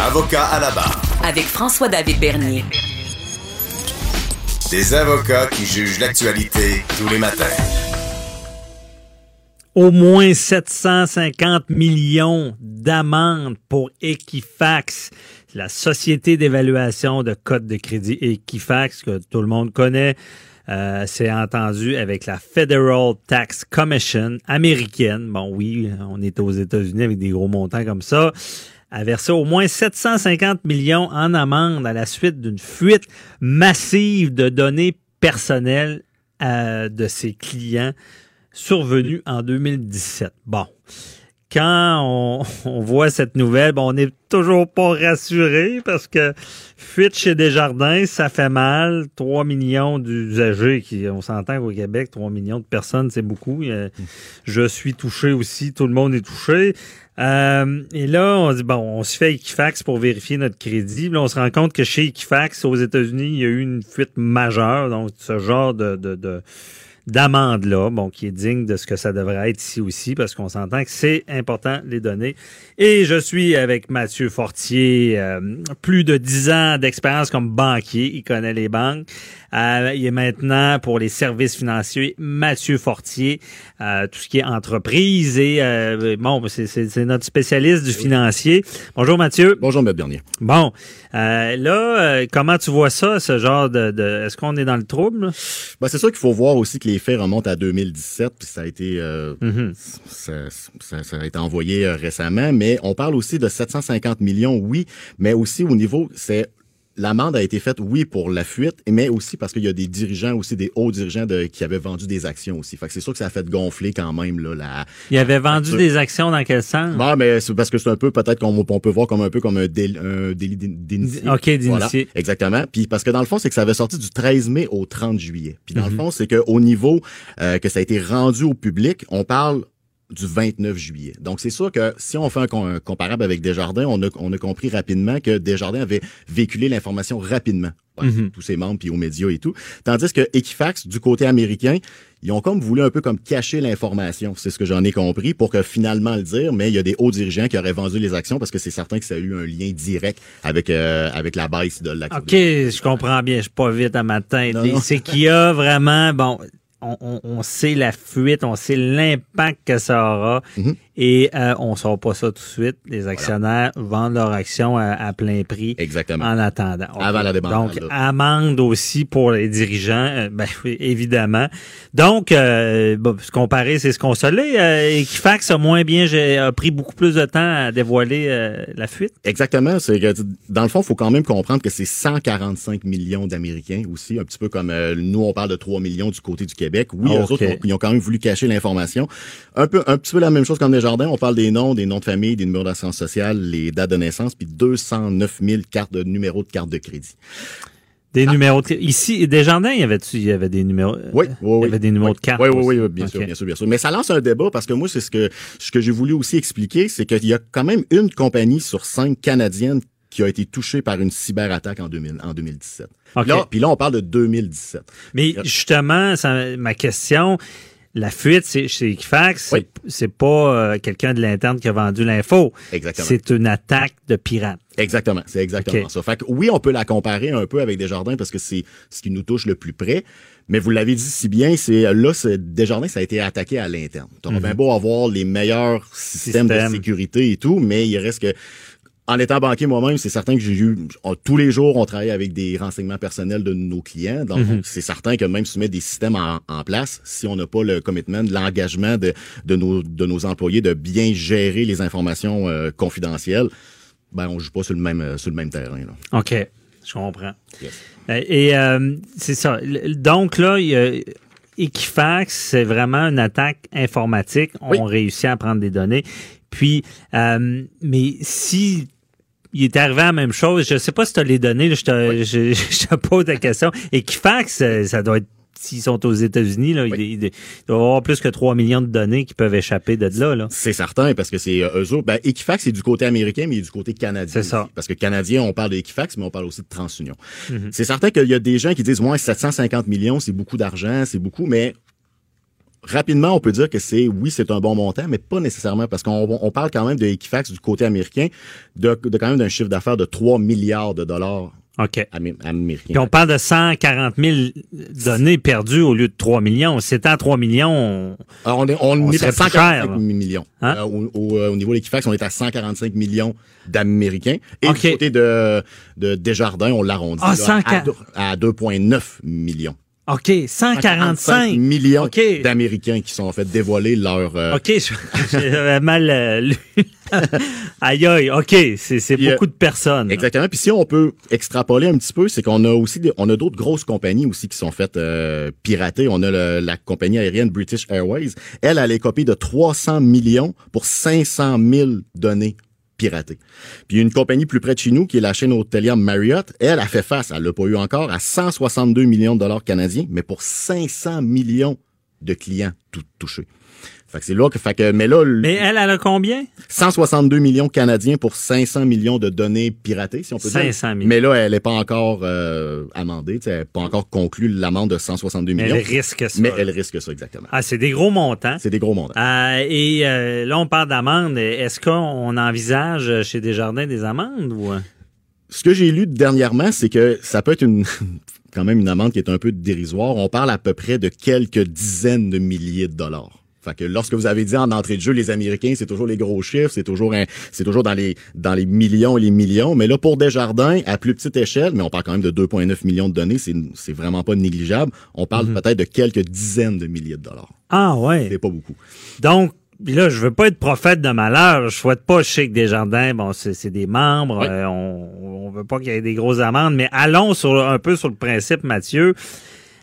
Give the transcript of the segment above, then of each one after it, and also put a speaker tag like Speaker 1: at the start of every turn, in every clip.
Speaker 1: Avocat à la barre.
Speaker 2: Avec François-David Bernier.
Speaker 1: Des avocats qui jugent l'actualité tous les matins.
Speaker 3: Au moins 750 millions d'amendes pour Equifax, la société d'évaluation de code de crédit Equifax que tout le monde connaît. Euh, c'est entendu avec la Federal Tax Commission américaine. Bon, oui, on est aux États-Unis avec des gros montants comme ça a versé au moins 750 millions en amende à la suite d'une fuite massive de données personnelles euh, de ses clients survenue en 2017. Bon, quand on, voit cette nouvelle, bon, on n'est toujours pas rassuré parce que fuite chez Desjardins, ça fait mal. 3 millions d'usagers, qui, on s'entend qu'au Québec, 3 millions de personnes, c'est beaucoup. Je suis touché aussi, tout le monde est touché. Euh, et là, on dit, bon, on se fait Equifax pour vérifier notre crédit. Là, on se rend compte que chez Equifax, aux États-Unis, il y a eu une fuite majeure. Donc, ce genre de d'amende-là, bon, qui est digne de ce que ça devrait être ici aussi, parce qu'on s'entend que c'est important, les données. Et je suis avec Mathieu Fortier, euh, plus de dix ans d'expérience comme banquier, il connaît les banques. Euh, il est maintenant pour les services financiers Mathieu Fortier, euh, tout ce qui est entreprise et bon, c'est notre spécialiste du financier. Bonjour Mathieu.
Speaker 4: Bonjour M. Bernier.
Speaker 3: Bon, là, comment tu vois ça, ce genre de, de est-ce qu'on est dans le trouble?
Speaker 4: Ben, c'est sûr qu'il faut voir aussi que les faits remontent à 2017, puis ça a été mm-hmm. ça, ça, ça, a été envoyé récemment, mais on parle aussi de 750 millions, oui, mais aussi au niveau, c'est L'amende a été faite, oui, pour la fuite, mais aussi parce qu'il y a des dirigeants, aussi des hauts dirigeants de, qui avaient vendu des actions aussi. Fait que c'est sûr que ça a fait gonfler quand même là, la.
Speaker 3: Il avait vendu des actions dans quel sens?
Speaker 4: Non, mais c'est parce que c'est un peu peut-être qu'on on peut voir comme un peu comme un, délit, un délit d'initié.
Speaker 3: Ok, d'initié. Voilà,
Speaker 4: exactement. Puis parce que dans le fond, c'est que ça avait sorti du 13 mai au 30 juillet. Puis dans le mhm. fond, c'est que au niveau euh, que ça a été rendu au public, on parle du 29 juillet. Donc, c'est sûr que si on fait un, comparable avec Desjardins, on a, on a compris rapidement que Desjardins avait véhiculé l'information rapidement mhm. tous ses membres puis aux médias et tout. Tandis que Equifax, du côté américain, ils ont comme voulu un peu comme cacher l'information. C'est ce que j'en ai compris pour que finalement le dire, mais il y a des hauts dirigeants qui auraient vendu les actions parce que c'est certain que ça a eu un lien direct avec euh, avec la baisse de l'action.
Speaker 3: OK, je comprends bien, je suis pas vite à ma tête. C'est qu'il y a vraiment bon on, sait la fuite, on sait l'impact que ça aura. Mhm. Et euh, on ne sort pas ça tout de suite. Les actionnaires vendent leur action à, plein prix
Speaker 4: Exactement.
Speaker 3: en attendant.
Speaker 4: Avant la demande.
Speaker 3: Donc, amende aussi pour les dirigeants, euh, ben, évidemment. Donc, euh, bon, ce qu'on paraît, c'est ce qu'on se l'est. Equifax a moins bien, a pris beaucoup plus de temps à dévoiler la fuite.
Speaker 4: Exactement. C'est que, dans le fond, il faut quand même comprendre que c'est 145 millions d'Américains aussi, un petit peu comme nous, on parle de 3 millions du côté du Québec. Oui, eux autres, ils ont quand même voulu cacher l'information. Un peu, un petit peu la même chose comme les jardins. On parle des noms, des noms de famille, des numéros d'assurance sociale, les dates de naissance, puis 209 000 cartes de numéros de carte de crédit.
Speaker 3: Des numéros de... Ici, Desjardins, il y avait, il y avait des numéros.
Speaker 4: Oui, oui, oui.
Speaker 3: Il y avait des numéros de cartes.
Speaker 4: Oui, oui, oui, bien sûr, bien sûr, bien sûr. Mais ça lance un débat parce que moi, c'est ce que, ce que j'ai voulu aussi expliquer, c'est qu'il y a quand même une compagnie sur cinq canadiennes qui a été touchée par une cyberattaque en, 2000, en 2017. Là, puis là, on parle de 2017.
Speaker 3: Mais justement, ça, ma question, la fuite c'est chez Equifax, c'est pas euh, quelqu'un de l'interne qui a vendu l'info.
Speaker 4: Exactement.
Speaker 3: C'est une attaque de pirates.
Speaker 4: Exactement, c'est exactement ça. Fait que oui, on peut la comparer un peu avec Desjardins parce que c'est ce qui nous touche le plus près. Mais vous l'avez dit si bien, c'est là, Desjardins, ça a été attaqué à l'interne. On mm bien beau avoir les meilleurs systèmes de sécurité et tout, mais il reste que en étant banquier moi-même, c'est certain que j'ai eu tous les jours on travaille avec des renseignements personnels de nos clients. Donc mhm. c'est certain que même si on met des systèmes en, place, si on n'a pas le commitment, l'engagement de, de, nos, de nos employés de bien gérer les informations euh, confidentielles, ben on joue pas sur le même euh, sur le même terrain. Là.
Speaker 3: OK, je comprends. Euh, et c'est ça. Donc là, il y a Equifax, c'est vraiment une attaque informatique. On réussit à prendre des données. Puis, mais si il est arrivé à la même chose. Je sais pas si tu as les données, je, te, je, te pose la question. Equifax, euh, ça doit être s'ils sont aux États-Unis, là, il, doit y avoir plus que 3 millions de données qui peuvent échapper de là. là.
Speaker 4: C'est certain, parce que c'est euh, eux autres. Ben, Equifax, c'est du côté américain, mais il est du côté canadien.
Speaker 3: C'est ça.
Speaker 4: Parce que canadien, on parle d'Equifax, mais on parle aussi de TransUnion. Mhm. C'est certain qu'il y a des gens qui disent, moi, 750 millions, c'est beaucoup d'argent, c'est beaucoup, mais rapidement, on peut dire que c'est, oui, c'est un bon montant, mais pas nécessairement parce qu'on on parle quand même de Equifax du côté américain, de, de quand même d'un chiffre d'affaires de 3 milliards de dollars
Speaker 3: OK.
Speaker 4: amé- américains.
Speaker 3: Puis on parle de 140 000 données perdues au lieu de 3 millions. C'était à 3 millions, on-
Speaker 4: Alors, on est, on
Speaker 3: On
Speaker 4: est
Speaker 3: serait
Speaker 4: à
Speaker 3: plus
Speaker 4: 145
Speaker 3: cher, là.
Speaker 4: millions.
Speaker 3: Hein?
Speaker 4: Euh, au, au, euh, au niveau de l'Equifax, on est à 145 millions d'Américains. Et
Speaker 3: OK.
Speaker 4: du côté de, de Desjardins, on l'arrondit
Speaker 3: Ah,
Speaker 4: là,
Speaker 3: 100
Speaker 4: à, deux- à 2,9 millions.
Speaker 3: OK, 145
Speaker 4: millions d'Américains qui sont en fait dévoilés leur... euh,
Speaker 3: OK, j'avais mal euh, lu. aïe, aïe, OK, c'est beaucoup de personnes.
Speaker 4: Exactement. Puis si on peut extrapoler un petit peu, c'est qu'on a aussi des- on a d'autres grosses compagnies aussi qui sont faites euh, pirater. On a le- la compagnie aérienne British Airways. Elle, elle est copiée de 300 millions pour 500 000 données piratées. Puis une compagnie plus près de chez nous, qui est la chaîne hôtelière Marriott, elle a fait face, elle l'a pas eu encore, à 162 millions de dollars canadiens, mais pour 500 millions de clients tout touchés. Fait que c'est là que, fait que, mais là,
Speaker 3: Mais elle, elle a combien?
Speaker 4: 162 millions canadiens pour 500 millions de données piratées, si on peut dire.
Speaker 3: 500 millions.
Speaker 4: Mais là, elle n'est pas encore euh, amendée, elle n'est pas encore conclue l'amende de 162
Speaker 3: Mais
Speaker 4: millions.
Speaker 3: elle risque ça.
Speaker 4: mais elle risque ça, exactement.
Speaker 3: Ah, c'est des gros montants.
Speaker 4: C'est des gros montants.
Speaker 3: Euh, et euh, là, on parle d'amende. Est-ce qu'on envisage chez Desjardins des amendes ou...
Speaker 4: Ce que j'ai lu dernièrement, c'est que ça peut être une quand même une amende qui est un peu dérisoire. On parle à peu près de quelques dizaines de milliers de dollars. Fait que lorsque vous avez dit en entrée de jeu, les Américains, c'est toujours les gros chiffres, c'est toujours un, c'est toujours dans les dans les millions et les millions. Mais là, pour Desjardins, à plus petite échelle, mais on parle quand même de 2,9 millions de données, c'est c'est vraiment pas négligeable. On parle peut-être de quelques dizaines de milliers de dollars.
Speaker 3: Ah ouais.
Speaker 4: C'est pas beaucoup.
Speaker 3: Donc, puis là, je veux pas être prophète de malheur. Je souhaite pas chez Desjardins. Bon, c'est c'est des membres. Euh, on, on veut pas qu'il y ait des grosses amendes. Mais allons sur un peu sur le principe, Mathieu.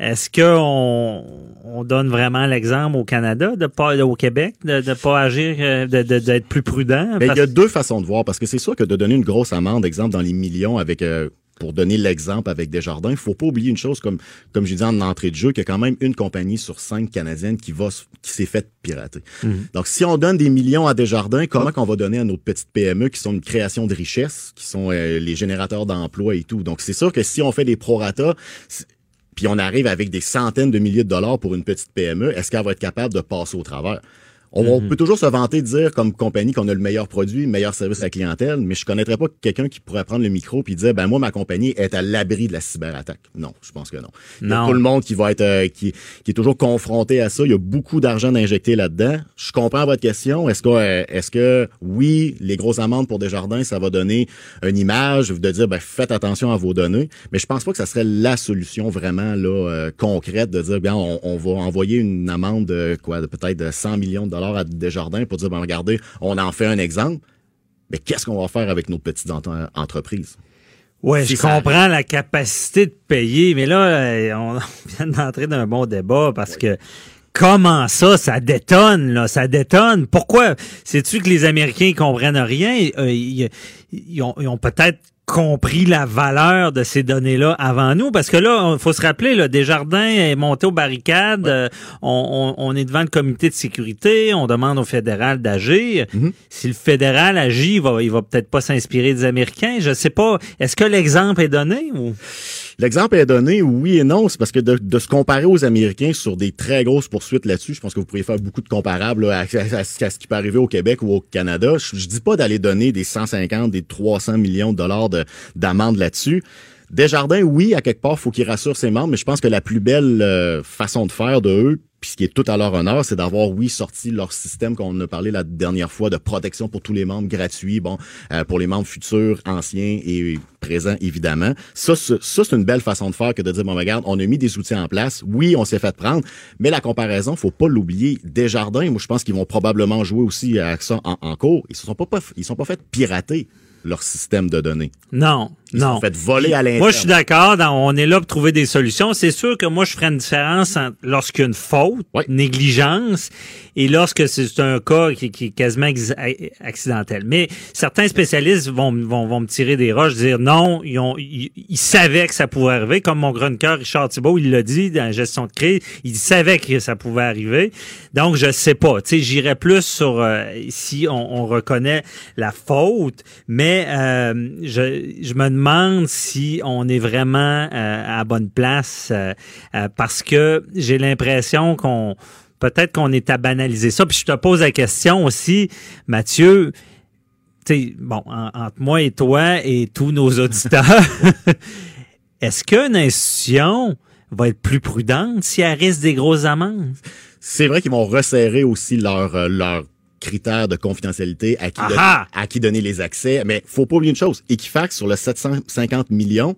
Speaker 3: Est-ce que on, on donne vraiment l'exemple au Canada de pas au Québec de de pas agir euh, de de- d'être plus prudent?
Speaker 4: Mais il y a deux façons de voir, parce que c'est sûr que de donner une grosse amende, exemple, dans les millions avec... euh, pour donner l'exemple avec Desjardins, il faut pas oublier une chose, comme, comme j'ai dit en entrée de jeu, qu'il y a quand même une compagnie sur cinq canadiennes qui va, qui s'est faite pirater. Donc, si on donne des millions à Desjardins, comment qu'on va donner à nos petites PME qui sont une création de richesse, qui sont euh, les générateurs d'emplois et tout? Donc, c'est sûr que si on fait des prorata, puis on arrive avec des centaines de milliers de dollars pour une petite PME, est-ce qu'elle va être capable de passer au travers? On, on peut toujours se vanter de dire comme compagnie qu'on a le meilleur produit, le meilleur service à la clientèle, mais je connaîtrais pas quelqu'un qui pourrait prendre le micro puis dire ben moi ma compagnie est à l'abri de la cyberattaque. Non, je pense que non. Il y a
Speaker 3: Non.
Speaker 4: tout le monde qui va être euh, qui, qui est toujours confronté à ça. Il y a beaucoup d'argent d'injecter là-dedans. Je comprends votre question. Est-ce que euh, est-ce que oui, les grosses amendes pour Desjardins, ça va donner une image de dire ben faites attention à vos données, mais je pense pas que ça serait la solution vraiment là euh, concrète de dire bien on, on va envoyer une amende de quoi de peut-être de 100 millions de dollars à Desjardins pour dire ben regardez, on en fait un exemple. Mais qu'est-ce qu'on va faire avec nos petites ent- entreprises? Si
Speaker 3: je comprends la capacité de payer, mais là, euh, on vient d'entrer dans un bon débat parce que comment ça, ça détonne, là, ça détonne? Pourquoi? C'est-tu que les Américains comprennent rien? Euh, ils, ils ont, ils ont peut-être compris la valeur de ces données-là avant nous, parce que là, il faut se rappeler, là, Desjardins est monté aux barricades, euh, on, on- on est devant le comité de sécurité, on demande au fédéral d'agir.
Speaker 4: Mhm.
Speaker 3: Si le fédéral agit, il va, il va peut-être pas s'inspirer des Américains. Je sais pas. Est-ce que l'exemple est donné ou?
Speaker 4: L'exemple est donné, oui et non. C'est parce que de, de se comparer aux Américains sur des très grosses poursuites là-dessus, je pense que vous pourriez faire beaucoup de comparables à, ce qui peut arriver au Québec ou au Canada. Je, je dis pas d'aller donner des 150, des 300 millions de dollars de- d'amende là-dessus. Desjardins, oui, à quelque part, faut qu'ils rassurent ses membres, mais je pense que la plus belle euh, façon de faire de eux, puis ce qui est tout à leur honneur, c'est d'avoir, oui, sorti leur système qu'on a parlé la dernière fois de protection pour tous les membres gratuits, bon, euh, pour les membres futurs, anciens et présents, évidemment. Ça, c'est- une belle façon de faire que de dire, bon, regarde, on a mis des outils en place. Oui, on s'est fait prendre, mais la comparaison, faut pas l'oublier. Desjardins, moi, je pense qu'ils vont probablement jouer aussi à ça en, cours. Ils se sont pas, ils sont pas fait pirater leur système de données.
Speaker 3: Non,
Speaker 4: Ils
Speaker 3: non.
Speaker 4: sont fait voler à l'interne.
Speaker 3: Moi, je suis d'accord. On est là pour trouver des solutions. C'est sûr que moi, je ferais une différence entre lorsqu'il y a une faute,
Speaker 4: Ouais.
Speaker 3: négligence, et lorsque c'est un cas qui, qui est quasiment accidentel. Mais certains spécialistes vont, vont, vont me tirer des roches, dire non, ils, ont, ils, ils savaient que ça pouvait arriver. Comme mon chroniqueur Richard Thibault, il l'a dit dans la gestion de crise, il savait que ça pouvait arriver. Donc, je sais pas. Tu sais, j'irais plus sur euh, si on, on reconnaît la faute, mais euh, je, me demande si on est vraiment euh, à bonne place euh, parce que j'ai l'impression qu'on peut-être qu'on est à banaliser ça. Puis je te pose la question aussi, Mathieu. sais, bon, entre moi et toi et tous nos auditeurs, est-ce qu'une institution va être plus prudente si elle risque des grosses amendes?
Speaker 4: C'est vrai qu'ils vont resserrer aussi leur critères de confidentialité à qui, donner, à qui donner les accès. Mais faut pas oublier une chose. Equifax, sur le 750 millions,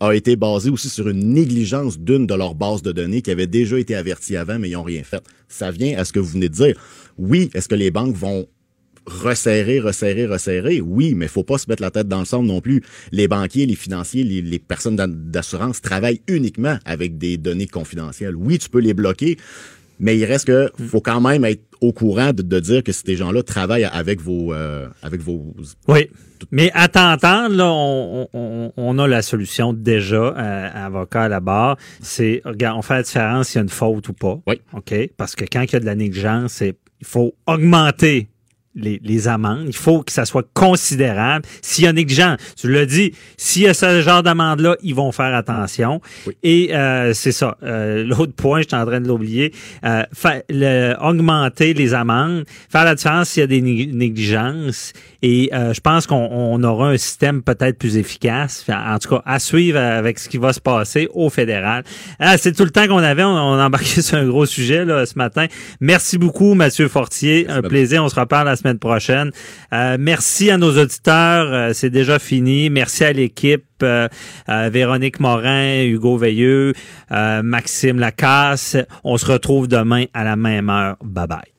Speaker 4: a été basé aussi sur une négligence d'une de leurs bases de données qui avait déjà été avertie avant, mais ils n'ont rien fait. Ça vient à ce que vous venez de dire. Oui, est-ce que les banques vont resserrer, resserrer, resserrer? Oui, mais faut pas se mettre la tête dans le sang non plus. Les banquiers, les financiers, les, les personnes d'assurance travaillent uniquement avec des données confidentielles. Oui, tu peux les bloquer, mais il reste que mm. faut quand même être au courant de, dire que ces gens-là travaillent avec vos euh, avec vos
Speaker 3: oui. Mais à t'entendre là on, on, on, a la solution déjà euh, avocat à la barre. C'est regarde on fait la différence s'il y a une faute ou pas.
Speaker 4: Oui.
Speaker 3: Ok? Parce que quand il y a de la négligence il faut augmenter les, amendes. Il faut que ça soit considérable. S'il y a négligence, tu l'as dit, s'il y a ce genre d'amende-là, ils vont faire attention. Et euh, c'est ça. Euh, l'autre point, je suis en train de l'oublier, euh, augmenter les amendes, faire la différence s'il y a des négligences. Et euh, je pense qu'on aura un système peut-être plus efficace. En tout cas, à suivre avec ce qui va se passer au fédéral. Ah, c'est tout le temps qu'on avait. On, on a embarqué sur un gros sujet là, ce matin. Merci beaucoup, Mathieu Fortier. un plaisir. On se reparle la semaine prochaine. Euh, merci à nos auditeurs. Euh, c'est déjà fini. Merci à l'équipe. Euh, Véronique Morin, Hugo Veilleux, Maxime Lacasse. On se retrouve demain à la même heure. Bye bye.